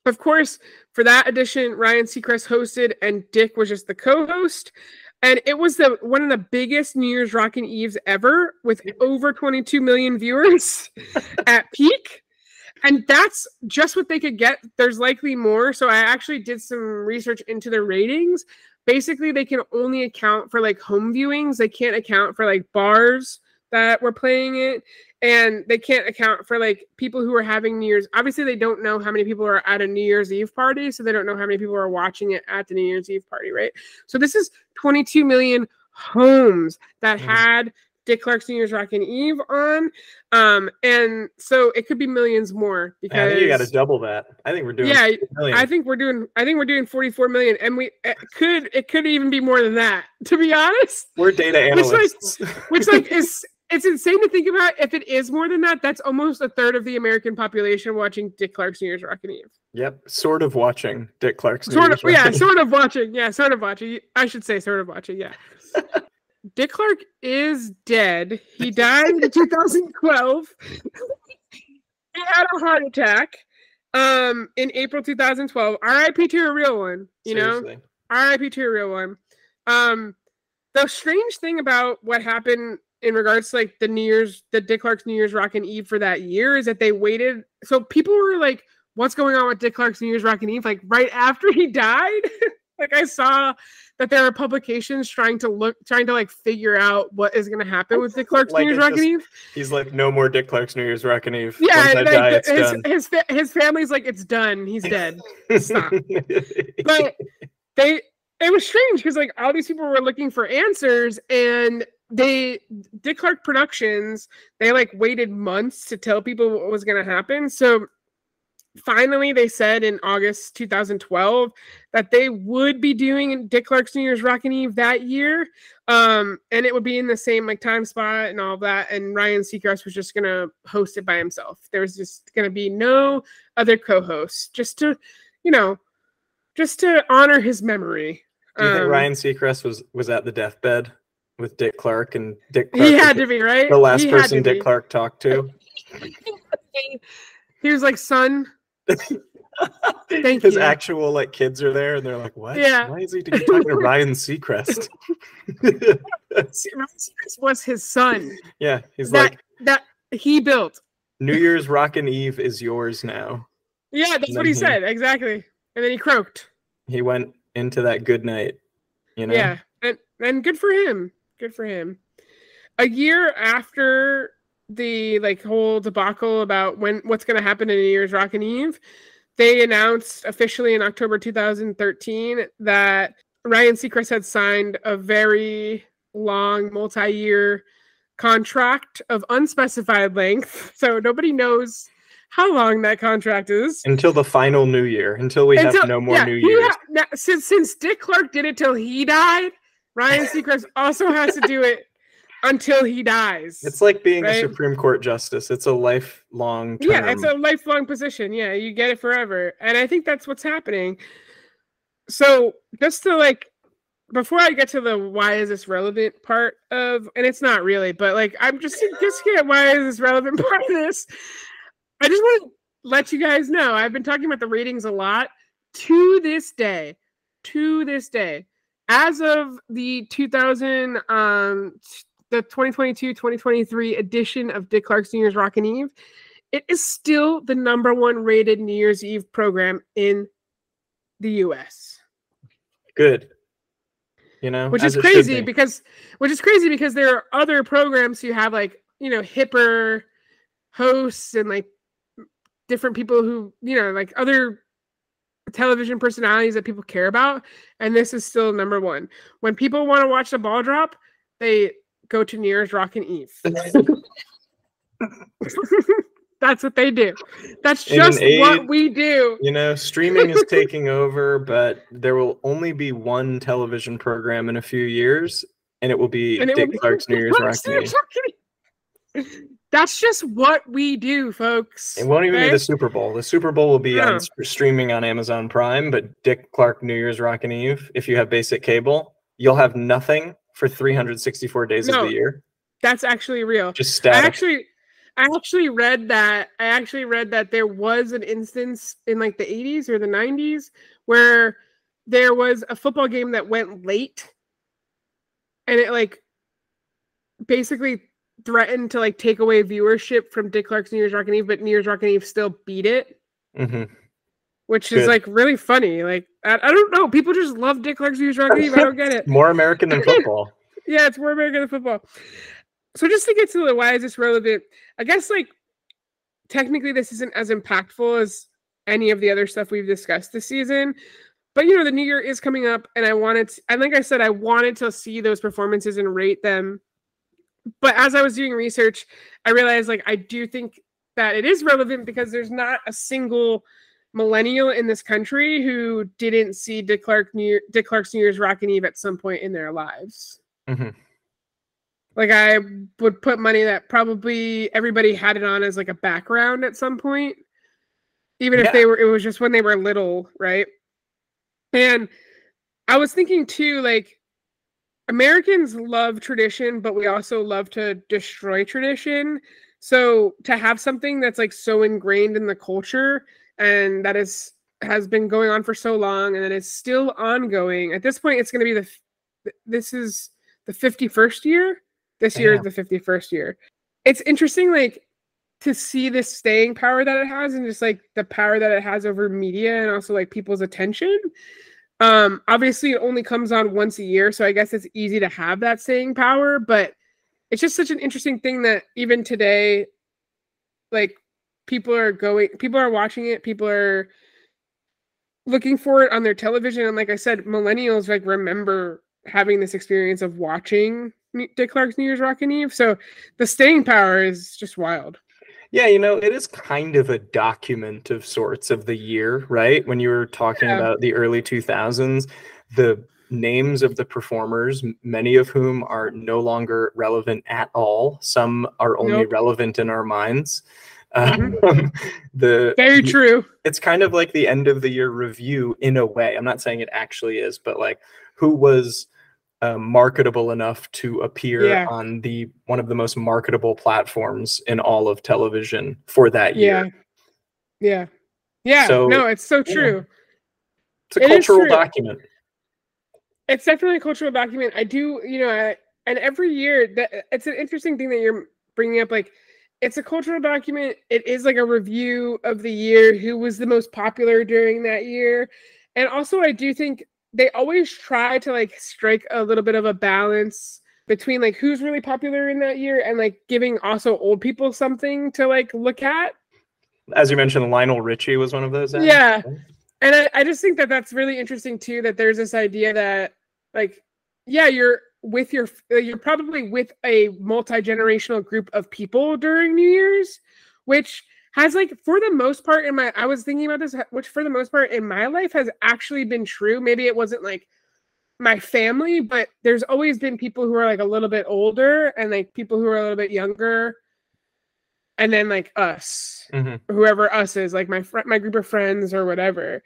Of course, for that edition, Ryan Seacrest hosted and Dick was just the co-host. And it was the one of the biggest New Year's Rockin' Eves ever with over 22 million viewers at peak. And that's just what they could get. There's likely more. So I actually did some research into the ratings. Basically, they can only account for like home viewings. They can't account for like bars that were playing it and they can't account for like people who are having New Year's. Obviously, they don't know how many people are at a New Year's Eve party, so they don't know how many people are watching it at the New Year's Eve party, right? So this is 22 million homes that had Dick Clark's New Year's Rockin' Eve on, um, and so it could be millions more I because think you got to double that. I think we're doing. yeah, I think we're doing. I think we're doing 44 million, and we it could it could even be more than that, to be honest we're data Which, like, analysts. which like is it's insane to think about if it is more than that that's almost a third of the american population watching dick clark's new year's rockin' eve yep, sort of watching Dick Clark's. New sort of yeah sort of watching yeah sort of watching i should say sort of watching yeah Dick Clark is dead. He died in 2012. he had a heart attack um in April 2012. RIP to a real one, you know? RIP to a real one. Um, the strange thing about what happened in regards to like the New Year's, the Dick Clark's New Year's Rockin' Eve for that year is that they waited. So people were like, "What's going on with Dick Clark's New Year's Rockin' Eve?" Like right after he died. like I saw that there are publications trying to look, trying to like figure out what is going to happen with Dick Clark's Like, New Year's Rockin' just- Eve. He's like, no more Dick Clark's New Year's Rockin' Eve. Yeah, like, die, it's his his fa- his family's like, "It's done. He's dead." stop. but they it was strange because like all these people were looking for answers and they dick clark productions they like waited months to tell people what was going to happen so finally they said in august 2012 that they would be doing dick clark's new year's rockin' eve that year um and it would be in the same like time spot and all that and ryan seacrest was just to host it by himself there was just to be no other co-host, just to you know just to honor his memory Do you think Um, Ryan Seacrest was was at the deathbed with Dick Clark and Dick Clark? he had to be right the last He person Dick be. Clark talked to. he was like son Thank His you. actual like kids are there, and they're like, "What? Yeah. Why is he talking to Ryan Seacrest?" Seacrest was his son yeah, he's that like, that he built "New Year's Rockin' Eve is yours now." yeah that's what he he- said exactly and then he croaked He went into that good night. You know. Yeah, and and good for him. Good for him. A year after the like whole debacle about when what's going to happen in New Year's Rockin' Eve, they announced officially in October 2013 that Ryan Seacrest had signed a very long multi-year contract of unspecified length. So nobody knows how long that contract is. Until the final New Year, until we have no more yeah, New he Years. ha- now, since since Dick Clark did it till he died, Ryan Seacrest also has to do it until he dies. It's like being Right? a Supreme Court justice. It's a lifelong term. yeah, it's a lifelong position. Yeah, you get it forever, and I think that's what's happening. So just to like, before I get to the why is this relevant part of, and it's not really, but like I'm just just get why is this relevant part of this. I just want to let you guys know I've been talking about the ratings a lot. To this day, to this day, as of the 2000 um the 2022-2023 edition of Dick Clark's New Year's Rockin' Eve, it is still the number one rated New Year's Eve program in the US. good. You know, Which is crazy be. because which is crazy because there are other programs who have like, you know, hipper hosts and like different people who, you know, like other television personalities that people care about and this is still number 1. When people want to watch the ball drop, they go to New Year's Rockin' Eve. That's what they do. That's In an just what we do. You know, streaming is taking over, but there will only be one television program in a few years, and it will be And it will Dick be Clark's New Year's Clark's New Rockin' Year's Eve. Rockin' Eve. That's just what we do, folks. It won't even be the Super Bowl. The Super Bowl will be Yeah. on streaming on Amazon Prime, but Dick Clark New Year's Rockin' Eve, if you have basic cable, you'll have nothing for 364 days No, of the year. That's actually real. Just I actually I actually read that I actually read that there was an instance in like the 80s or the 90s where there was a football game that went late and it like basically threatened to like take away viewership from Dick Clark's New Year's Rockin' Eve, but New Year's Rockin' Eve still beat it, Mhm. Which is like really funny. Like I, I don't know, people just love Dick Clark's Year's Rockin' I don't get it. More American than football. Yeah, it's more American than football. So just to get to the why is this relevant? I guess like technically this isn't as impactful as any of the other stuff we've discussed this season. But you know, the new year is coming up and I wanted to, and like I said, I wanted to see those performances and rate them. But as I was doing research, I realized like I do think that it is relevant because there's not a single millennial in this country who didn't see Dick Clark New Dick Clark's New Year's Rockin' Eve at some point in their lives. Mhm. Like I would put money that probably everybody had it on as like a background at some point. Even if they were it was just when they were little, right? And I was thinking too, like Americans love tradition, but we also love to destroy tradition. So to have something that's like so ingrained in the culture and that is has been going on for so long and that is still ongoing. At this point, it's going to be the this is the 51st year. This year is the 51st year. It's interesting, like to see this staying power that it has and just like the power that it has over media and also like people's attention. Um, obviously it only comes on once a year, so I guess it's easy to have that staying power, but it's just such an interesting thing that even today, like people are going people are watching it, people are looking for it on their television. And like I said, millennials like remember having this experience of watching Dick Clark's New Year's Rockin' Eve. So the staying power is just wild. Yeah, you know, it is kind of a document of sorts of the year, right? When you were talking Yeah. about the early 2000s, the names of the performers, many of whom are no longer relevant at all. Some are only Nope. relevant in our minds. Mhm. Um, the Very true. it's kind of like the end of the year review in a way. I'm not saying it actually is, but like who was uh, marketable enough to appear Yeah. on the one of the most marketable platforms in all of television for that Yeah. year. Yeah. Yeah. So, no, it's so yeah. true. It's a It cultural document. It's definitely a cultural document. I do, you know, I, and every year that it's an interesting thing that you're bringing up. Like, it's a cultural document. It is like a review of the year, who was the most popular during that year, and also I do think they always try to like strike a little bit of a balance between like who's really popular in that year and like giving also old people something to like look at. As you mentioned, Lionel Richie was one of those. ads, Yeah. and I, I just think that that's really interesting too that there's this idea that like yeah you're with your uh, you're probably with a multi-generational group of people during new year's which has like for the most part in my i was thinking about this which for the most part in my life has actually been true maybe it wasn't like my family but there's always been people who are like a little bit older and like people who are a little bit younger and then like us Mhm. whoever us is, like my fr- my group of friends or whatever.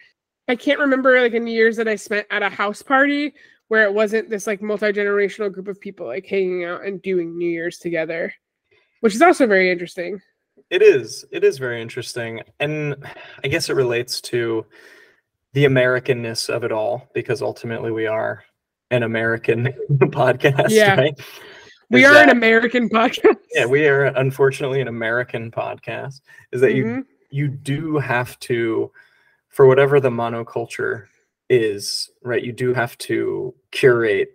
I can't remember like any years that I spent at a house party where it wasn't this like multi generational group of people like hanging out and doing New Year's together, which is also very interesting. It is. It is very interesting. And I guess it relates to the Americanness of it all because ultimately we are an American podcast, Yeah. right? We Is are an American podcast. Yeah, we are unfortunately an American podcast. Is that you Mhm. you do have to for whatever the monoculture is, right? You do have to curate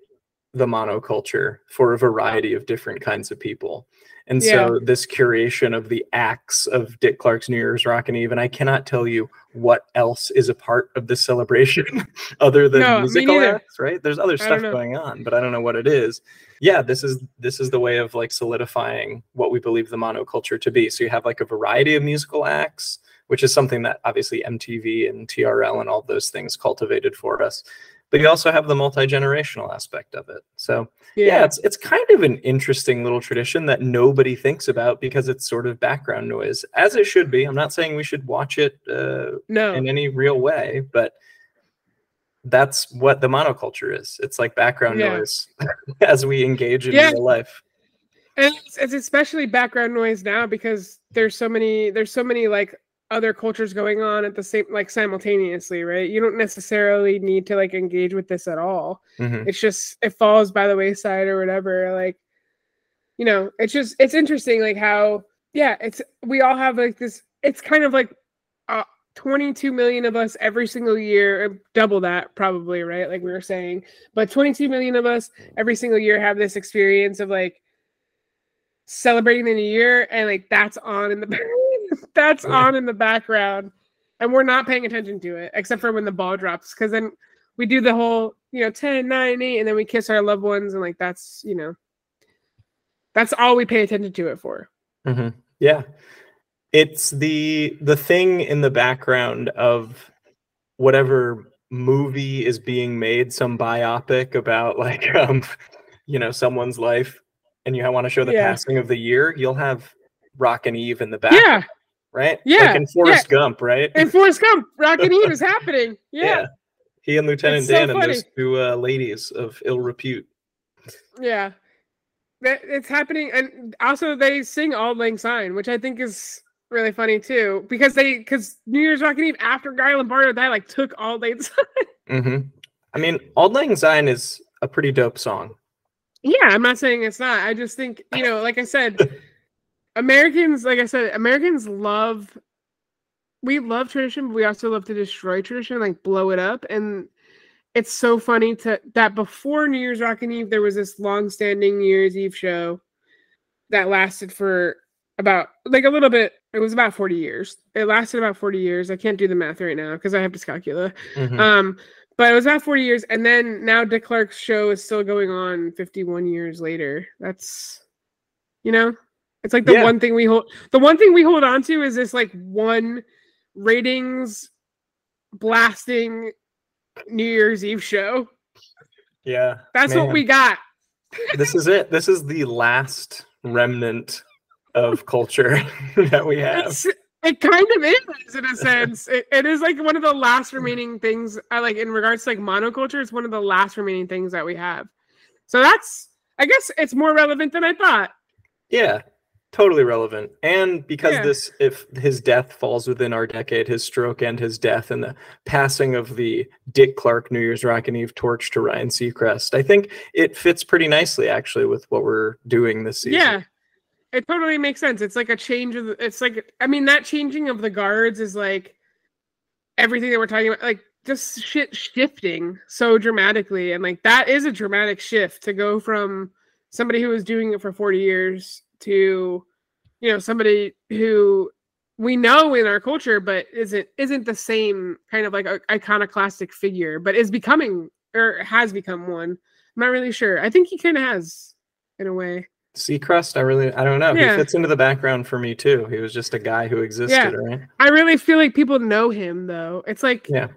the monoculture for a variety of different kinds of people. And so this curation of the acts of Dick Clark's New Year's Rockin' Eve, and I cannot tell you what else is a part of this celebration other than No, musical acts, right? There's other stuff going on, but I don't know what it is. Yeah, this is this is the way of like solidifying what we believe the monoculture to be. So you have like a variety of musical acts, which is something that obviously MTV and TRL and all those things cultivated for us. But you also have the multi-generational aspect of it. So yeah, it's it's kind of an interesting little tradition that nobody thinks about because it's sort of background noise, as it should be. I'm not saying we should watch it uh, no. in any real way, but that's what the monoculture is. It's like background Yeah. noise as we engage in Yeah. real life. and it's, it's especially background noise now because there's so many there's so many like other cultures going on at the same like simultaneously right? You don't necessarily need to like engage with this at all. Mhm. it's just it falls by the wayside or whatever like you know it's just it's interesting like how yeah it's we all have like this it's kind of like uh 22 million of us every single year uh, double that probably right? Like we were saying but 22 million of us every single year have this experience of like celebrating the new year and like that's on in the that's on in the background and we're not paying attention to it except for when the ball drops because then we do the whole you know 10 9 8 and then we kiss our loved ones and like that's you know that's all we pay attention to it for Mhm. Yeah. It's the the thing in the background of whatever movie is being made, some biopic about like um you know someone's life and you want to show the Yeah. passing of the year, you'll have Rockin' Eve in the back. yeah right? Yeah, Like in Forrest Gump, right? and Forrest Gump Rockin' Eve is happening yeah, He and Lieutenant so Dan and those two uh, ladies of ill repute. Yeah. That it's happening and also they sing Auld Lang Syne, which I think is really funny too. Because they because New Year's Rockin' Eve after Guy Lombardo died, like took Auld Lang Syne. hmm I mean, Auld Lang Syne is a pretty dope song. Yeah, I'm not saying it's not. I just think, you know, like I said, Americans, like I said, Americans love we love tradition, but we also love to destroy tradition, like blow it up. And it's so funny to that before New Year's Rockin' Eve, there was this long-standing New Year's Eve show that lasted for about like a little bit. It was about 40 years. It lasted about 40 years. I can't do the math right now because I have dyscalculia. Mhm. Um, but it was about 40 years, and then now Dick Clark's show is still going on 51 years later. That's you know, it's like the Yeah. one thing we hold the one thing we hold on to is this like one ratings blasting New Year's Eve show. yeah. That's what we got. this is it. This is the last remnant of culture that we have. It's, it kind of is in a sense. It, it is like one of the last remaining things. I like in regards to like monoculture. It's one of the last remaining things that we have. So that's. I guess it's more relevant than I thought. Yeah, totally relevant. And because Yeah. this, if his death falls within our decade, his stroke and his death, and the passing of the Dick Clark New Year's Rockin' Eve torch to Ryan Seacrest, I think it fits pretty nicely actually with what we're doing this season. Yeah, it totally makes sense. It's like a change of it's like I mean that changing of the guards is like everything that we're talking about. Like just shit shifting so dramatically, and like that is a dramatic shift to go from somebody who was doing it for forty years to you know somebody who we know in our culture but isn't isn't the same kind of like a iconoclastic figure but is becoming or has become one i'm not really sure i think he kind of has in a way Seacrest, I really, I don't know. Yeah. He fits into the background for me too. He was just a guy who existed, Yeah. right? I really feel like people know him though. It's like Yeah.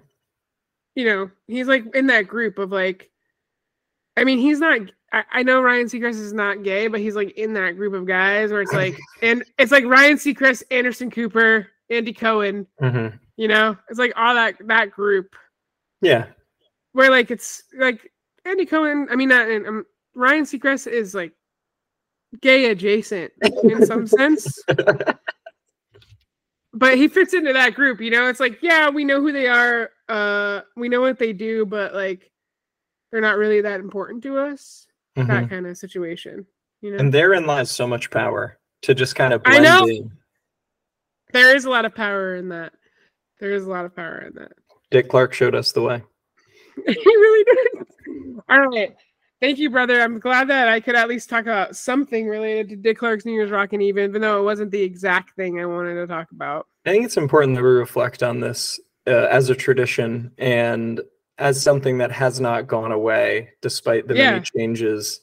you know, he's like in that group of like I mean, he's not I, I know Ryan Seacrest is not gay, but he's like in that group of guys where it's like and it's like Ryan Seacrest, Anderson Cooper, Andy Cohen, hmm you know? It's like all that that group Yeah. where like it's like Andy Cohen, I mean not um, Ryan Seacrest is like gay adjacent in some sense. but he fits into that group you know it's like yeah we know who they are uh we know what they do but like they're not really that important to us Mhm. that kind of situation you know And therein lies so much power to just kind of blend I know. in. there is a lot of power in that there is a lot of power in that Dick Clark showed us the way. he really did all right thank you brother i'm glad that i could at least talk about something related to dick clark's new year's rockin' eve even though it wasn't the exact thing i wanted to talk about I think it's important that we reflect on this uh, as a tradition and as something that has not gone away despite the Yeah. many changes.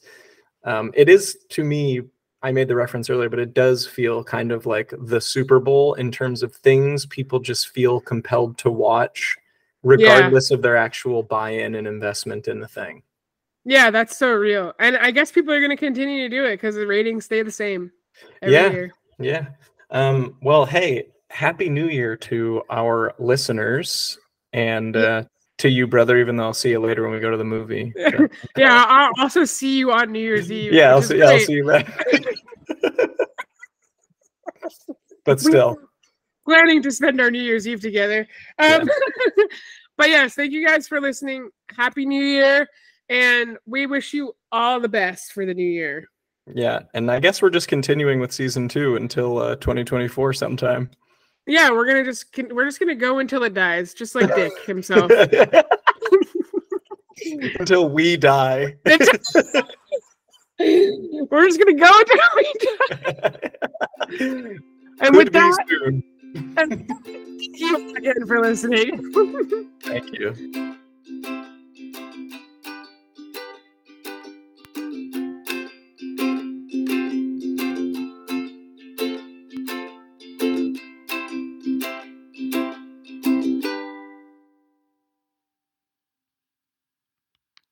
Um, it is to me, I made the reference earlier, but it does feel kind of like the Super Bowl in terms of things people just feel compelled to watch, regardless of their actual buy in and investment in the thing. Yeah, that's so real. And I guess people are going to continue to do it because the ratings stay the same every Yeah. year. Yeah. Um, well, hey, happy new year to our listeners and Yeah. uh, to you, brother, even though I'll see you later when we go to the movie. So, Yeah, I'll also see you on New Year's Eve. yeah, I'll see, yeah, I'll see you back. but still, Planning to spend our New Year's Eve together. Um, but yes, thank you guys for listening. Happy New Year. And we wish you all the best for the new year. yeah. And I guess we're just continuing with season two until uh, 2024 sometime. Yeah, we're gonna just we're just gonna go until it dies, just like Dick himself. until we die. we're just gonna go until we die. And Could with that, soon. thank you again for listening. Thank you.